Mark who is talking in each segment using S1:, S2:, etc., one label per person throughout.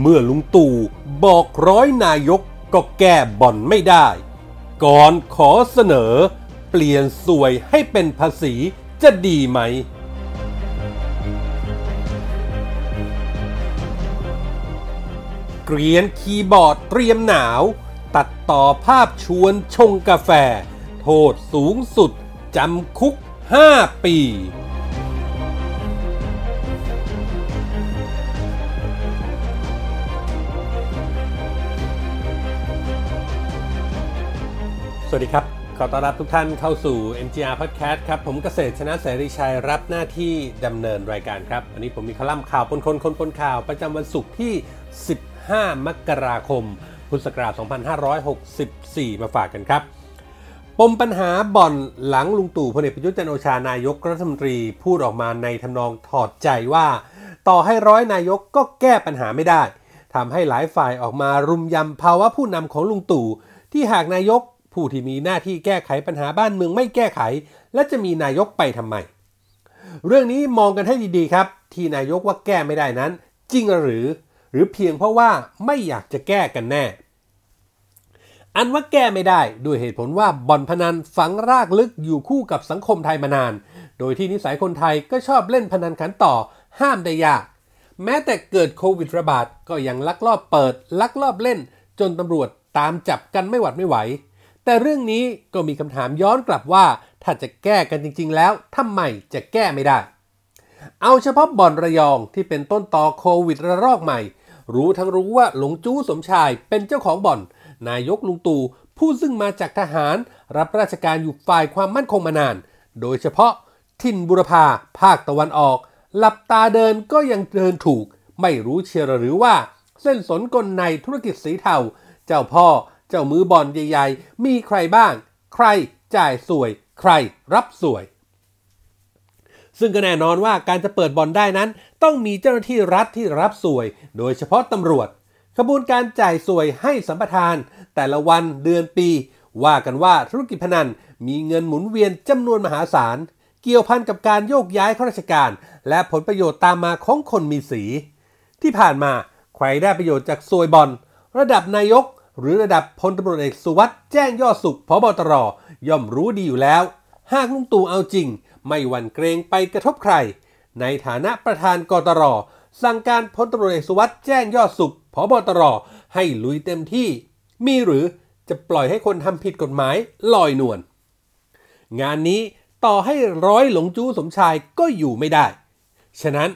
S1: เมื่อลุงตู่บอกร้อยนายกก็แก้บ่อนไม่ได้ ก่อนขอเสนอ เปลี่ยนสวยให้เป็นภาษีจะดีไหม เกรียนคีย์บอร์ดเตรียมหนาว ตัดต่อภาพชวนชงกาแฟ โทษสูงสุดจำคุก 5 ปี สวัสดีครับ ขอต้อนรับทุกท่านเข้าสู่ MGR Podcast ครับ ผมเกษตรชนะเสรีชัยรับหน้าที่ดำเนินรายการครับ วันนี้ผมมีคอลัมน์ข่าวปนคนคนปนข่าว ประจำวันศุกร์ที่ 15 มกราคม พุทธศักราช 2564 มาฝากกันครับ ปมปัญหาบ่อนหลังลุงตู่พลเอกประยุทธ์จันโอชานายกรัฐมนตรีพูดออกมาในทำนองถอดใจว่า ต่อให้ร้อยนายกก็แก้ปัญหาไม่ได้ทำให้หลายฝ่ายออกมารุมยำภาวะผู้นำของลุงตู่ที่หากนายก ผู้ที่มีหน้าที่แก้ไขปัญหาบ้านเมืองไม่แก้ไข และจะมีนายกไปทำไม เรื่องนี้มองกันให้ดีๆครับ ที่นายกว่าแก้ไม่ได้นั้น จริงหรือ หรือเพียงเพราะว่าไม่อยากจะแก้กันแน่ อันว่าแก้ไม่ได้ด้วยเหตุผลว่าบ่อนพนันฝังรากลึกอยู่คู่กับสังคมไทยมานาน โดยที่นิสัยคนไทยก็ชอบเล่นพนันขันต่อ ห้ามได้ยาก แม้แต่เกิดโควิดระบาดก็ยังลักลอบเปิด ลักลอบเล่น จนตำรวจตามจับกันไม่หวัดไม่ไหว แต่เรื่องนี้ก็มีคำถามย้อนกลับว่า ถ้าจะแก้กันจริง ๆ แล้วทำไมจะแก้ไม่ได้ เอาเฉพาะบ่อนระยองที่เป็นต้นต่อโควิดระลอกใหม่ รู้ทั้งรู้ว่าหลงจู้สมชายเป็นเจ้าของบ่อน นายกลุงตู่ผู้ซึ่งมาจากทหาร รับราชการอยู่ฝ่ายความมั่นคงมานาน โดยเฉพาะถิ่นบุรพาภาคตะวันออก หลับตาเดินก็ยังเดินถูก ไม่รู้เชียรหรือว่า เส้นสนกลในธุรกิจสีเทา เจ้าพ่อ เจ้ามือบอลใหญ่ๆ มีใครบ้าง ใครจ่ายสวย ใครรับสวย ซึ่งก็แน่นอนว่าการจะเปิดบอลได้นั้น ต้องมีเจ้าหน้าที่รัฐที่รับสวย โดยเฉพาะตำรวจขบวนการจ่ายสวยให้สัมปทาน แต่ละวันเดือนปี ว่ากันว่าธุรกิจพนันมีเงินหมุนเวียนจำนวนมหาศาล เกี่ยวพันกับการโยกย้ายข้าราชการ และผลประโยชน์ตามมาของคนมีสี ที่ผ่านมาใครได้ประโยชน์จากสวยบอลระดับนายก หรือระดับพลตำรวจเอกสุวัสด์แจ้งยอดสุขพบตรย่อมรู้ดีอยู่แล้ว หากลุงตู่เอาจริง ไม่หวั่นเกรงไปกระทบใคร ในฐานะประธานกตรสั่งการพลตำรวจเอกสุวัสด์แจ้งยอดสุขพบตรให้ลุยเต็มที่ มีหรือจะปล่อยให้คนทำผิดกฎหมายลอยนวลงานนี้ต่อให้ร้อยหลงจู้สมชายก็อยู่ไม่ได้ ฉะนั้น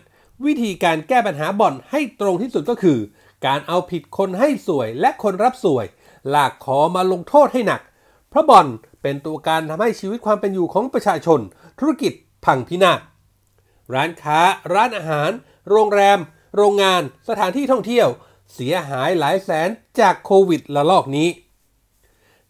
S1: วิธีการแก้ปัญหาบ่อนให้ตรงที่สุดก็คือ การเอาผิดคนให้สวยและคนรับสวยลากขอมาลงโทษให้หนัก เพราะบ่อนเป็นตัวการทำให้ชีวิตความเป็นอยู่ของประชาชน ธุรกิจพังพินาศร้านค้า ร้านอาหาร โรงแรม โรงงาน สถานที่ท่องเที่ยว เสียหายหลายแสนจากโควิดระลอกนี้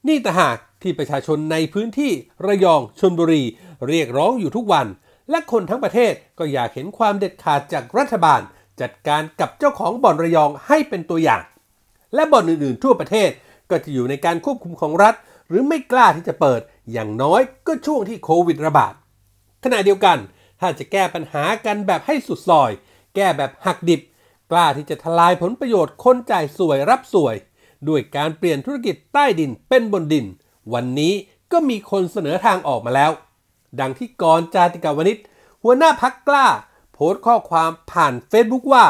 S1: นี่ต่หากที่ประชาชนในพื้นที่ระยองชนบุรี เรียกร้องอยู่ทุกวัน และคนทั้งประเทศก็อยากเห็นความเด็ดขาดจากรัฐบาล จัดการกับเจ้าของบ่อนระยองให้เป็นตัวอย่าง และบ่อนอื่นๆ ทั่วประเทศก็จะอยู่ในการควบคุมของรัฐ หรือไม่กล้าที่จะเปิดอย่างน้อยก็ช่วงที่โควิดระบาดขณะเดียวกัน ถ้าจะแก้ปัญหากันแบบให้สุดซอย แก้แบบหักดิบ กล้าที่จะทลายผลประโยชน์คนจ่ายสวยรับสวย ด้วยการเปลี่ยนธุรกิจใต้ดินเป็นบนดิน วันนี้ก็มีคนเสนอทางออกมาแล้ว ดังที่กรจาติกาวนิชหัวหน้าพักกล้า โพสต์ข้อความผ่านเฟซบุ๊กว่า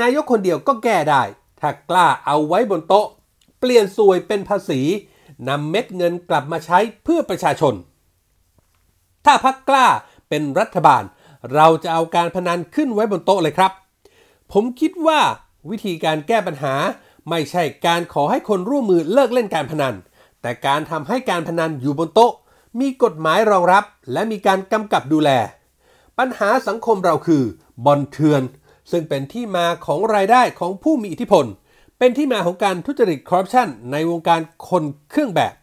S1: นายกคนเดียวก็แก้ได้ ถ้ากล้าเอาไว้บนโต๊ะ เปลี่ยนสวยเป็นภาษีนำเม็ดเงินกลับมาใช้เพื่อประชาชน ถ้าพักกล้าเป็นรัฐบาล เราจะเอาการพนันขึ้นไว้บนโต๊ะเลยครับ ผมคิดว่าวิธีการแก้ปัญหาไม่ใช่การขอให้คนร่วมมือเลิกเล่นการพนัน แต่การทำให้การพนันอยู่บนโต๊ะ มีกฎหมายรองรับ และมีการกำกับดูแล ปัญหาสังคมเราคือบอลเถื่อน ซึ่งเป็นที่มาของรายได้ของผู้มีอิทธิพล เป็นที่มาของการทุจริตคอร์รัปชันในวงการคนเครื่องแบบ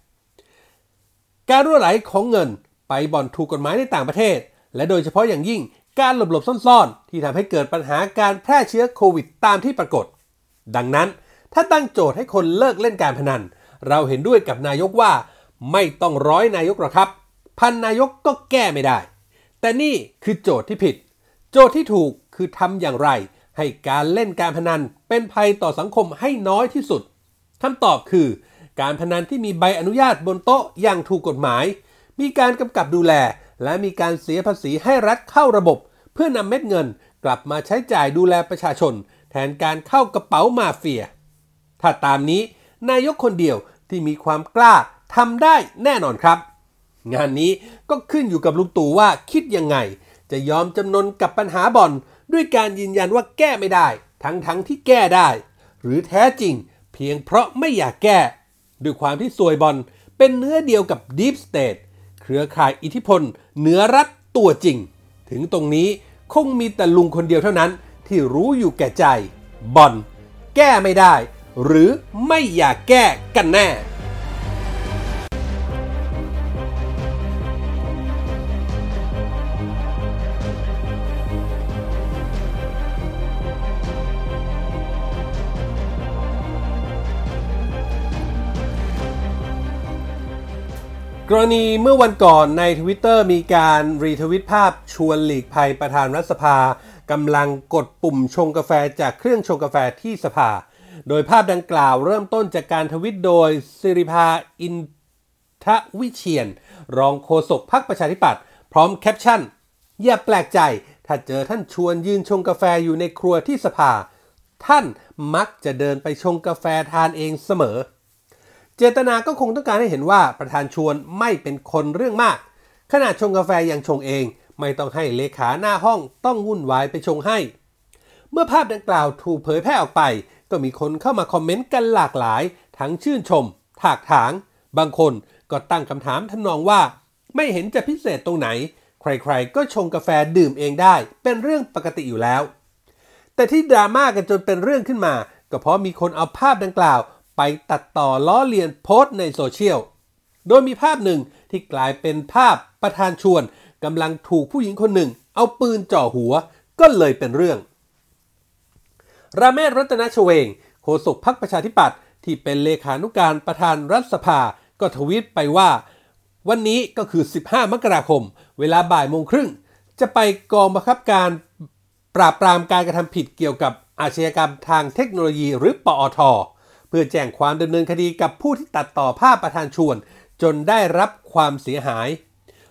S1: การรั่วไหลของเงินไปบ่อนถูกกฎหมายในต่างประเทศ และโดยเฉพาะอย่างยิ่งการหลบๆซ่อนๆ ที่ทำให้เกิดปัญหาการแพร่เชื้อโควิดตามที่ปรากฏ ดังนั้นถ้าตั้งโจทย์ให้คนเลิกเล่นการพนัน เราเห็นด้วยกับนายกว่า ไม่ต้องร้อยนายกหรอกครับ พันนายกก็แก้ไม่ได้ แต่นี่คือโจทย์ที่ผิด โจทย์ที่ถูกคือทำอย่างไร ให้การเล่นการพนันเป็นภัยต่อสังคมให้น้อยที่สุดคำตอบคือ การพนันที่มีใบอนุญาตบนโต๊ะอย่างถูกกฎหมาย มีการกำกับดูแล และมีการเสียภาษีให้รัฐเข้าระบบ เพื่อนำเม็ดเงินกลับมาใช้จ่ายดูแลประชาชน แทนการเข้ากระเป๋ามาเฟีย ถ้าตามนี้นายกคนเดียวที่มีความกล้าทำได้แน่นอนครับ งานนี้ก็ขึ้นอยู่กับลุงตู่ว่าคิดยังไง จะยอมจำนนกับปัญหาบ่อน ด้วยการยืนยันว่าแก้ไม่ได้ ทั้งทั้งที่แก้ได้ หรือแท้จริง เพียงเพราะไม่อยากแก้ ด้วยความที่สวยบอลเป็นเนื้อเดียวกับ Deep State เครือข่ายอิทธิพลเหนือรัฐตัวจริง ถึงตรงนี้คงมีแต่ลุงคนเดียวเท่านั้น ที่รู้อยู่แก่ใจบอลแก้ไม่ได้ หรือไม่อยากแก้กันแน่ กรณีเมื่อวันก่อนในทวิตเตอร์มีการรีทวิตภาพชวนหลีกภัยประธานรัฐสภากำลังกดปุ่มชงกาแฟจากเครื่องชงกาแฟที่สภา โดยภาพดังกล่าวเริ่มต้นจากการทวิตโดยสิริภาอินทวิเชียน รองโฆษกพรรคประชาธิปัตย์พร้อมแคปชั่น อย่าแปลกใจ ถ้าเจอท่านชวนยืนชงกาแฟอยู่ในครัวที่สภา ท่านมักจะเดินไปชงกาแฟทานเองเสมอ เจตนาก็คงต้องการให้เห็นว่าประธานชวนไม่เป็นคนเรื่องมาก ขนาดชงกาแฟยังชงเอง ไม่ต้องให้เลขาหน้าห้องต้องวุ่นวายไปชงให้ เมื่อภาพดังกล่าวถูกเผยแพร่ออกไป ก็มีคนเข้ามาคอมเมนต์กันหลากหลาย ทั้งชื่นชม ถากถาง บางคนก็ตั้งคำถามทำนองว่า ไม่เห็นจะพิเศษตรงไหน ใครๆ ก็ชงกาแฟดื่มเองได้ เป็นเรื่องปกติอยู่แล้ว แต่ที่ดราม่ากันจนเป็นเรื่องขึ้นมา ก็เพราะมีคนเอาภาพดังกล่าว ไปตัดต่อล้อเลียนโพสต์ในโซเชียล โดยมีภาพหนึ่งที่กลายเป็นภาพประธานชวนกำลังถูกผู้หญิงคนหนึ่ง เอาปืนจ่อหัวก็เลยเป็นเรื่อง ราเมศรัตนชเวง โฆษกพรรคประชาธิปัตย์ที่เป็นเลขานุการประธานรัฐสภา ก็ทวีตไปว่า วันนี้ก็คือ 15 มกราคม เวลาบ่ายโมงครึ่ง จะไปกองบังคับการปราบปรามการกระทำผิดเกี่ยวกับอาชญากรรมทางเทคโนโลยีหรือปอท เพื่อแจ้งความดำเนินคดีกับผู้ที่ตัดต่อภาพประธานชวน จนได้รับความเสียหาย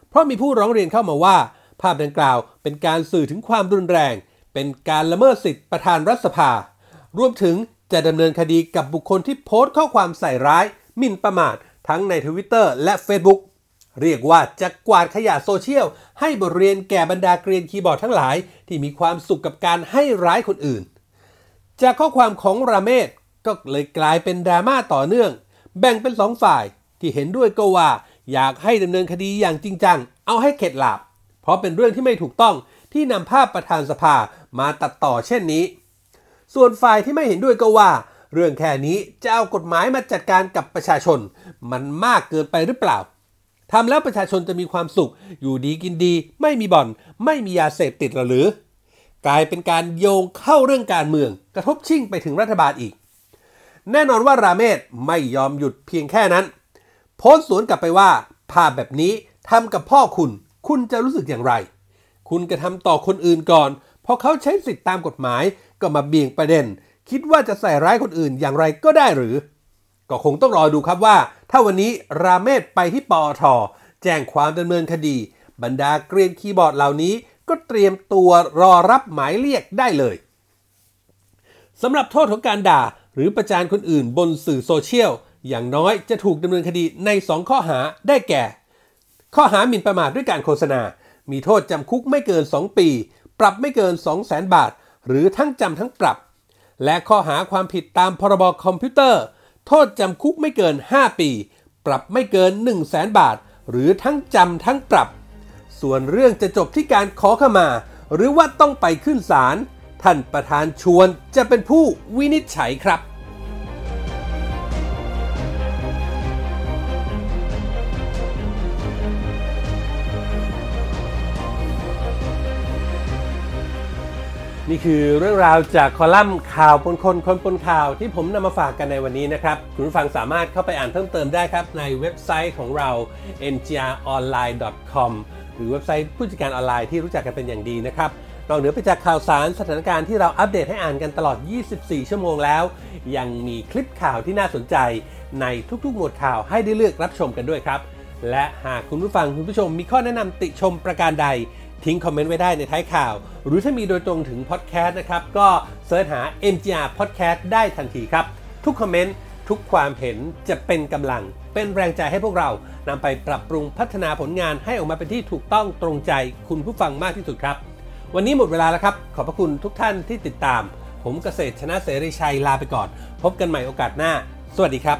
S1: เพราะมีผู้ร้องเรียนเข้ามาว่า ภาพดังกล่าวเป็นการสื่อถึงความรุนแรง เป็นการละเมิดสิทธิประธานรัฐสภารวมถึงจะดำเนินคดีกับบุคคลที่โพสต์ข้อความใส่ร้ายหมิ่นประมาททั้งในทวิตเตอร์และ Facebook เรียกว่าจะกวาดขยะโซเชียล ให้บทเรียนแก่บรรดาเกรียนคีย์บอร์ดทั้งหลาย ที่มีความสุขกับการให้ร้ายคนอื่น จากข้อความของราเมศ ก็เลยกลายเป็นดราม่าต่อเนื่อง แบ่งเป็นสองฝ่ายที่เห็นด้วยก็ว่า อยากให้ดำเนินคดีอย่างจริงจัง เอาให้เข็ดหลาบ เพราะเป็นเรื่องที่ไม่ถูกต้องที่นำภาพประธานสภามาตัดต่อเช่นนี้ ส่วนฝ่ายที่ไม่เห็นด้วยก็ว่า เรื่องแค่นี้จะเอากฎหมายมาจัดการกับประชาชน มันมากเกินไปหรือเปล่าทำแล้วประชาชนจะมีความสุข อยู่ดีกินดี ไม่มีบ่อน ไม่มียาเสพติดหรือ กลายเป็นการโยงเข้าเรื่องการเมือง กระทบชิ่งไปถึงรัฐบาลอีก แน่นอนว่าราเมศไม่ยอมหยุดเพียงแค่นั้น โพสต์สวนกลับไปว่าภาพแบบนี้ทำกับพ่อคุณ คุณจะรู้สึกอย่างไร คุณกระทำต่อคนอื่นก่อนพอเขาใช้สิทธิตามกฎหมายก็มาเบี่ยงประเด็น คิดว่าจะใส่ร้ายคนอื่นอย่างไรก็ได้หรือ ก็คงต้องรอดูครับว่า ถ้าวันนี้ราเมศไปที่ปอทแจ้งความดำเนินคดี บรรดาเกรียนคีย์บอร์ดเหล่านี้ ก็เตรียมตัวรอรับหมายเรียกได้เลยสำหรับโทษของการด่า หรือประจานคนอื่นบนสื่อโซเชียล อย่างน้อยจะถูกดำเนินคดีใน 2 ข้อหาได้แก่ ข้อหาหมิ่นประมาทด้วยการโฆษณา มีโทษจำคุกไม่เกิน 2 ปี ปรับไม่เกิน 2 0 0แสนบาท หรือทั้งจำทั้งปรับ และข้อหาความผิดตามพรบคอมพิวเตอร์ โทษจำคุกไม่เกิน 5 ปี ปรับไม่เกิน 1 0 0 0 0แสนบาท หรือทั้งจำทั้งปรับ ส่วนเรื่องจะจบที่การขอขมา หรือว่าต้องไปขึ้นศาล ท่านประธานชวนจะเป็นผู้วินิจฉัยครับ นี่คือเรื่องราวจากคอลัมน์ข่าวปนคนคนปนข่าวที่ผมนำมาฝากกันในวันนี้นะครับ คุณผู้ฟังสามารถเข้าไปอ่านเพิ่มเติมได้ครับ ในเว็บไซต์ของเรา ngronline.com หรือเว็บไซต์ผู้จัดการออนไลน์ที่รู้จักกันเป็นอย่างดีนะครับ นอกเหนือไปจากข่าวสารสถานการณ์ที่เราอัปเดตให้อ่านกันตลอด 24 ชั่วโมงแล้ว ยังมีคลิปข่าวที่น่าสนใจในทุกๆ หมวดข่าวให้ได้เลือกรับชมกันด้วยครับ และหากคุณผู้ฟังคุณผู้ชมมีข้อแนะนำติชมประการใด ทิ้งคอมเมนต์ไว้ได้ในท้ายข่าว หรือถ้ามีโดยตรงถึงพอดแคสต์นะครับ ก็ search หา MGR Podcast ได้ทันทีครับ ทุกคอมเมนต์ทุกความเห็นจะเป็นกำลัง เป็นแรงใจให้พวกเรานำไปปรับปรุงพัฒนาผลงานให้ออกมาเป็นที่ถูกต้องตรงใจคุณผู้ฟังมากที่สุดครับ วันนี้หมดเวลาแล้วครับ ขอบพระคุณทุกท่านที่ติดตาม ผมเกษตรชนะเสรีชัยลาไปก่อน พบกันใหม่โอกาสหน้า สวัสดีครับ